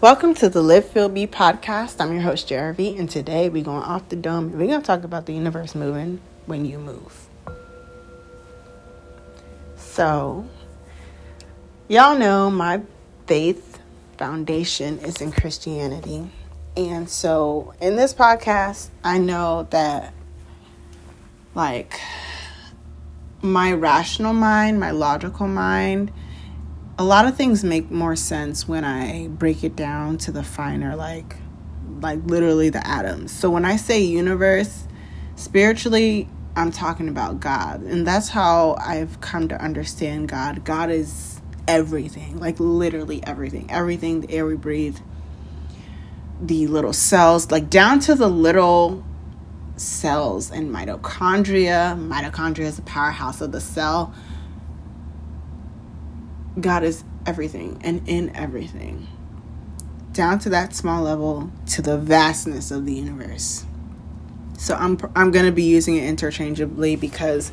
Welcome to the Live Feel Be podcast. I'm your host, Jeremy, and today we're going off the dome. We're going to talk about the universe moving when you move. So, y'all know my faith foundation is in Christianity. And so, in this podcast, I know that, like, my rational mind, my logical mind, a lot of things make more sense when I break it down to the finer, like, like literally the atoms. So when I say universe, spiritually, I'm talking about God, and that's how I've come to understand God. God is everything, like literally everything, everything, the air we breathe, the little cells, like down to the little cells in mitochondria. Mitochondria is the powerhouse of the cell God is everything and in everything, down to that small level to the vastness of the universe. So I'm I'm going to be using it interchangeably because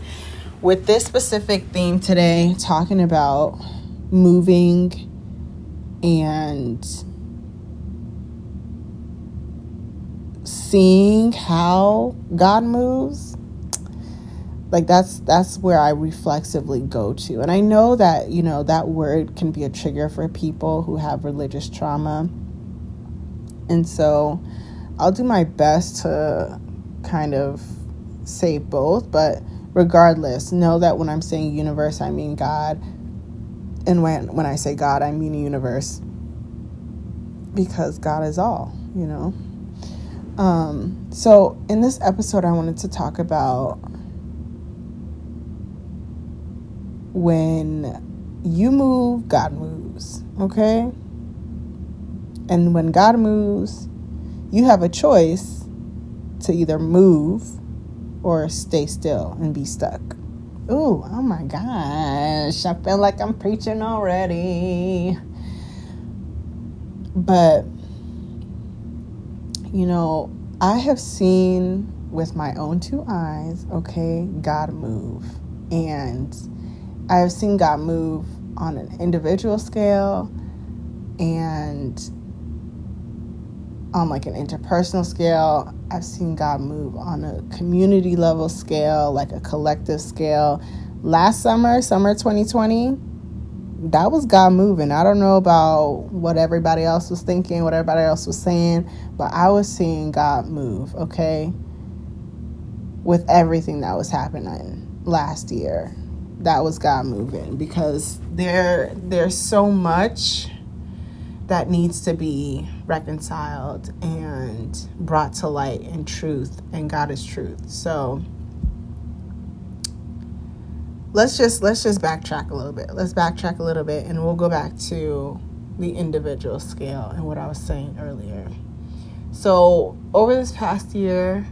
with this specific theme today talking about moving and seeing how God moves like that's that's where i reflexively go to. And i know that you know that word can be a trigger for people who have religious trauma. And so i'll do my best to kind of say both but regardless know that when i'm saying universe i mean god. And when when i say god i mean universe. Because god is all you know? Um so in this episode i wanted to talk about when you move, God moves, okay? And when God moves, you have a choice to either move or stay still and be stuck. Ooh, oh my gosh, I feel like I'm preaching already. But, you know, I have seen with my own two eyes, okay, God move. And I have seen God move on an individual scale and on like an interpersonal scale. I've seen God move on a community level scale, like a collective scale. Last summer, summer 2020, that was God moving. I don't know about what everybody else was thinking, what everybody else was saying, but I was seeing God move, okay? With everything that was happening last year that was God moving because there there's so much that needs to be reconciled and brought to light in truth and God is truth. So let's just let's just backtrack a little bit. Let's backtrack a little bit and we'll go back to the individual scale and what I was saying earlier. So, over this past year,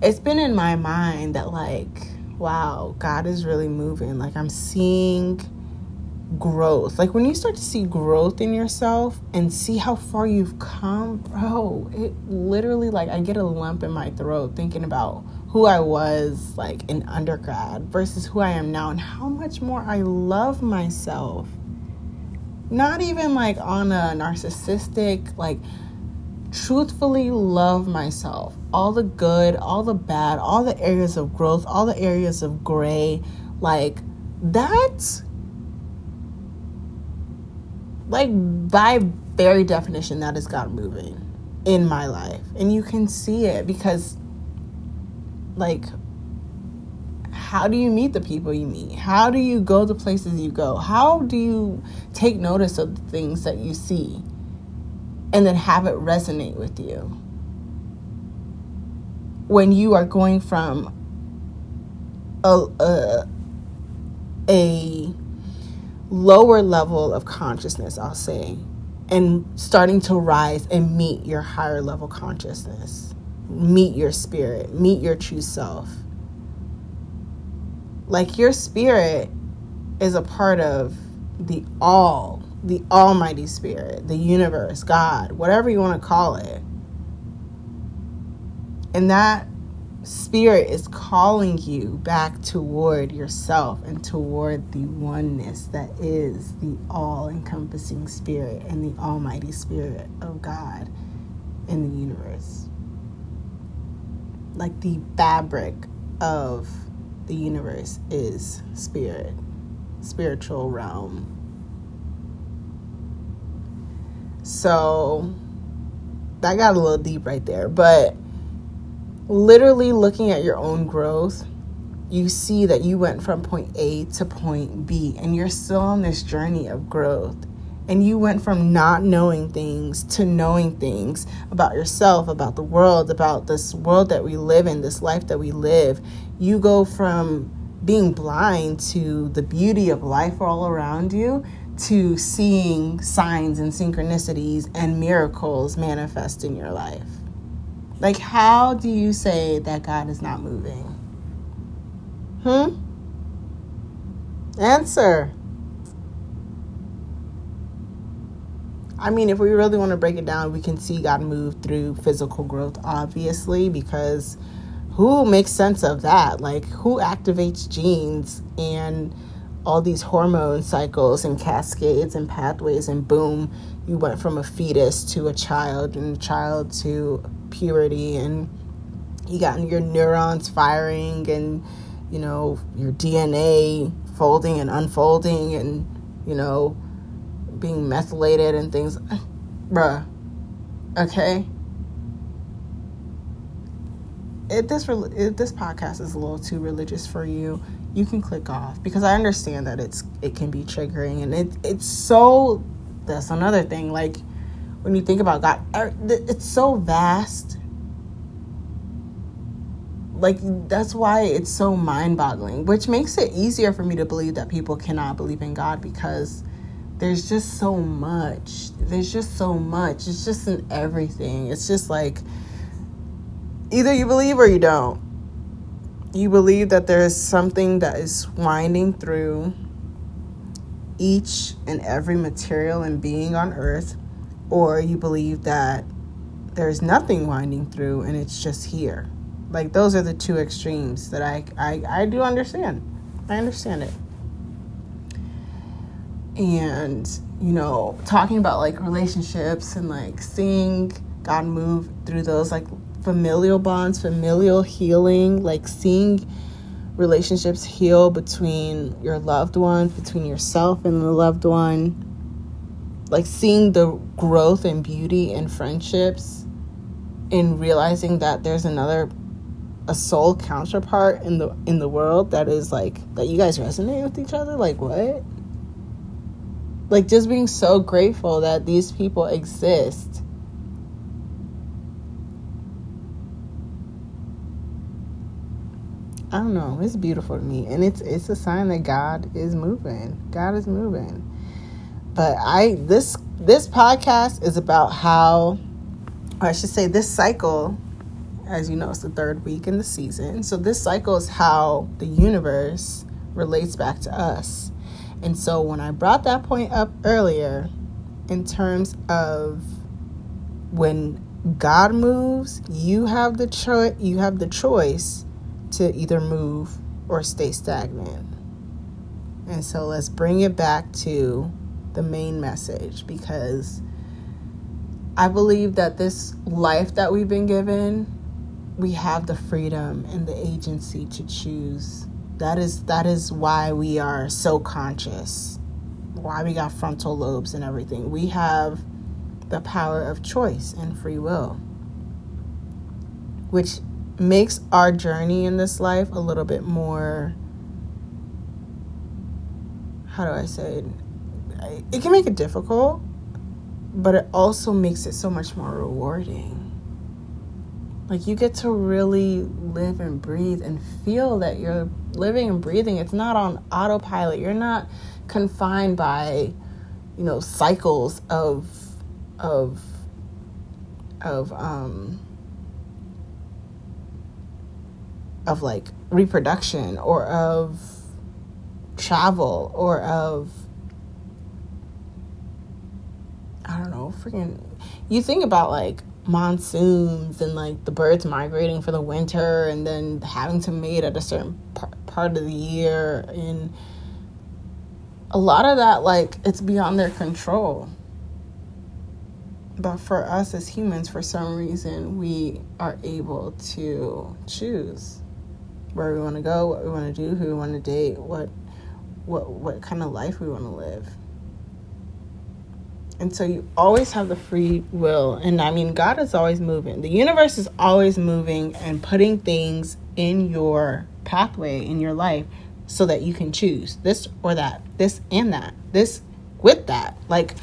it's been in my mind that like wow, God is really moving. Like I'm seeing growth. Like when you start to see growth in yourself and see how far you've come, bro, it literally like I get a lump in my throat thinking about who I was like in undergrad versus who I am now and how much more I love myself. Not even like on a narcissistic like truthfully love myself. All the good, all the bad, all the areas of growth, all the areas of gray. Like, that, like, by very definition, that is God moving in my life. And you can see it because, like, how do you meet the people you meet? How do you go the places you go? How do you take notice of the things that you see? And then have it resonate with you. When you are going from a, a, a lower level of consciousness, I'll say, and starting to rise and meet your higher level consciousness, meet your spirit, meet your true self. Like your spirit is a part of the all the Almighty Spirit, the universe, God, whatever you want to call it. And that spirit is calling you back toward yourself and toward the oneness that is the all encompassing spirit and the almighty spirit of God in the universe. Like the fabric of the universe is spirit, spiritual realm. So that got a little deep right there, but literally looking at your own growth, you see that you went from point A to point B and you're still on this journey of growth. And you went from not knowing things to knowing things about yourself, about the world, about this world that we live in, this life that we live. You go from being blind to the beauty of life all around you to seeing signs and synchronicities and miracles manifest in your life. Like, how do you say that God is not moving? Hmm? Answer. I mean, if we really want to break it down, we can see God move through physical growth, obviously, because who makes sense of that? Like, who activates genes and all these hormone cycles and cascades and pathways, and boom, you went from a fetus to a child, and a child to puberty and you got your neurons firing and you know your DNA folding and unfolding and you know being methylated and things. Bruh. Okay if this if this podcast is a little too religious for you you can click off because I understand that it's it can be triggering and it it's so that's another thing like when you think about God, er, it's so vast. Like, that's why it's so mind boggling, which makes it easier for me to believe that people cannot believe in God because there's just so much. There's just so much. It's just in everything. It's just like either you believe or you don't. You believe that there is something that is winding through each and every material and being on earth or you believe that there's nothing winding through and it's just here. Like those are the two extremes that I I, I do understand. I understand it. And, you know, talking about like relationships and like seeing God move through those like familial bonds, familial healing, like seeing relationships heal between your loved one, between yourself and the loved one, like seeing the growth and beauty in friendships and realizing that there's another a soul counterpart in the in the world that is like that you guys resonate with each other? Like what? Like just being so grateful that these people exist I don't know. It's beautiful to me, and it's it's a sign that God is moving. God is moving but I this this podcast is about how or I should say this cycle as you know it's the third week in the season. So this cycle is how the universe relates back to us. And so when I brought that point up earlier in terms of when God moves, you have the choice you have the choice to either move or stay stagnant. And so let's bring it back to the main message because I believe that this life that we've been given, we have the freedom and the agency to choose. That is that is why we are so conscious. Why we got frontal lobes and everything. We have the power of choice and free will. Which makes our journey in this life a little bit more how do I say it? it can make it difficult, but it also makes it so much more rewarding. Like you get to really live and breathe and feel that you're living and breathing. It's not on autopilot. You're not confined by, you know, cycles of of of um of like reproduction or of travel or of I don't know, freaking. You think about like monsoons and like the birds migrating for the winter and then having to mate at a certain part of the year and a lot of that like it's beyond their control but for us as humans for some reason we are able to choose where we want to go what we want to do who we want to date what what what kind of life we want to live and so you always have the free will. And I mean, God is always moving. The universe is always moving and putting things in your pathway in your life so that you can choose this or that, this and that, this with that. Like,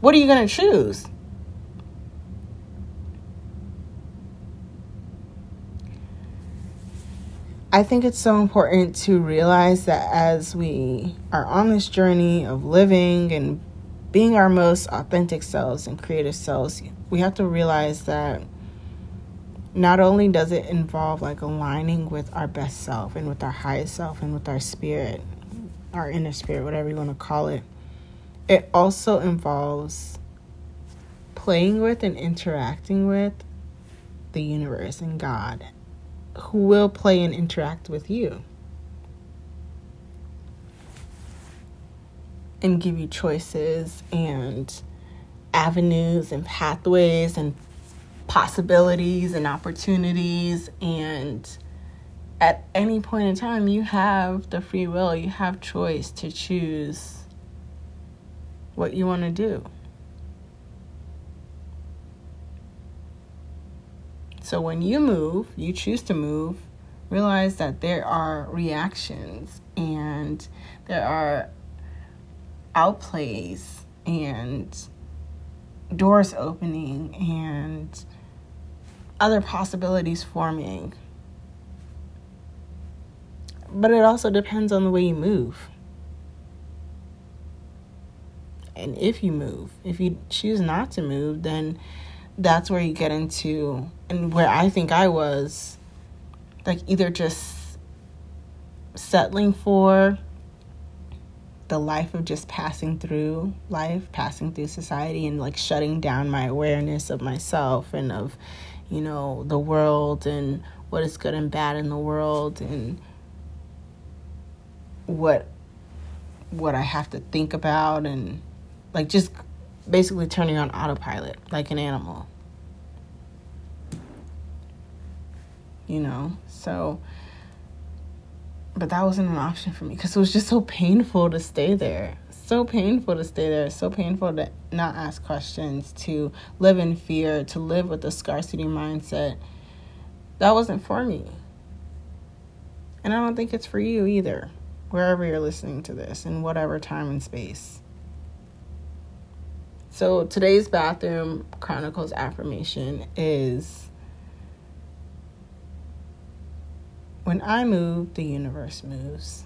what are you going to choose? I think it's so important to realize that as we are on this journey of living and being our most authentic selves and creative selves, we have to realize that not only does it involve like aligning with our best self and with our highest self and with our spirit, our inner spirit, whatever you want to call it, it also involves playing with and interacting with the universe and God, who will play and interact with you. and give you choices and avenues and pathways and possibilities and opportunities. And at any point in time you have the free will. You have choice to choose what you want to do so when you move you choose to move realize that there are reactions and there are outplays and doors opening and other possibilities forming. But it also depends on the way you move. And if you move, if you choose not to move, then that's where you get into, and where I think I was, like either just settling for the life of just passing through life, passing through society, and like shutting down my awareness of myself and of, you know, the world and what is good and bad in the world and what what I have to think about and like just basically turning on autopilot like an animal. You know, so but that wasn't an option for me because it was just so painful to stay there. So painful to stay there. So painful to not ask questions, to live in fear, to live with a scarcity mindset. That wasn't for me. And I don't think it's for you either, wherever you're listening to this, in whatever time and space. So today's Bathroom Chronicles affirmation is When I move, the universe moves.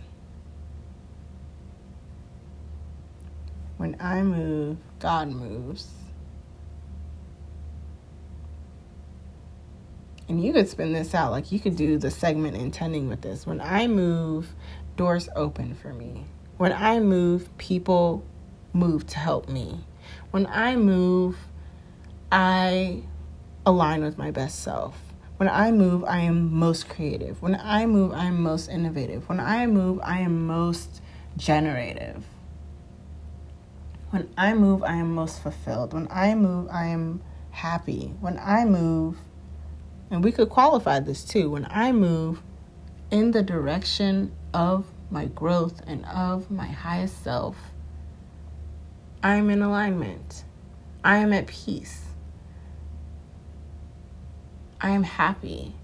When I move, God moves. And you could spin this out like you could do the segment intending with this. When I move, doors open for me. When I move, people move to help me. When I move, I align with my best self. When I move, I am most creative. When I move, I am most innovative. When I move, I am most generative. When I move, I am most fulfilled. When I move, I am happy. When I move, and we could qualify this too, when I move in the direction of my growth and of my highest self, I am in alignment. I am at peace. I am happy.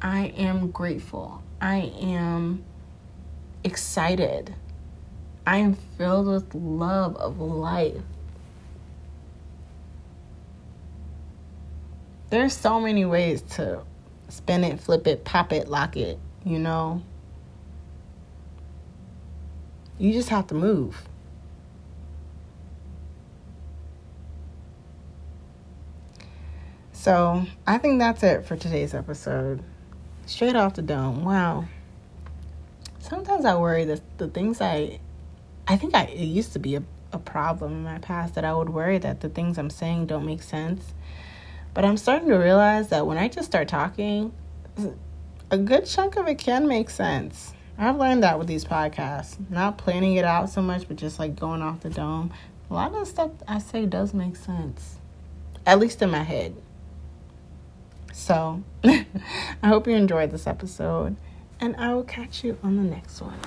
I am grateful. I am excited. I am filled with love of life. There's so many ways to spin it, flip it, pop it, lock it, you know. You just have to move. So I think that's it for today's episode. Straight off the dome. Wow. Sometimes I worry that the things I, I think I it used to be a, a problem in my past that I would worry that the things I'm saying don't make sense. But I'm starting to realize that when I just start talking, a good chunk of it can make sense. I've learned that with these podcasts, not planning it out so much, but just like going off the dome. A lot of the stuff I say does make sense, at least in my head. So, I hope you enjoyed this episode, and I will catch you on the next one.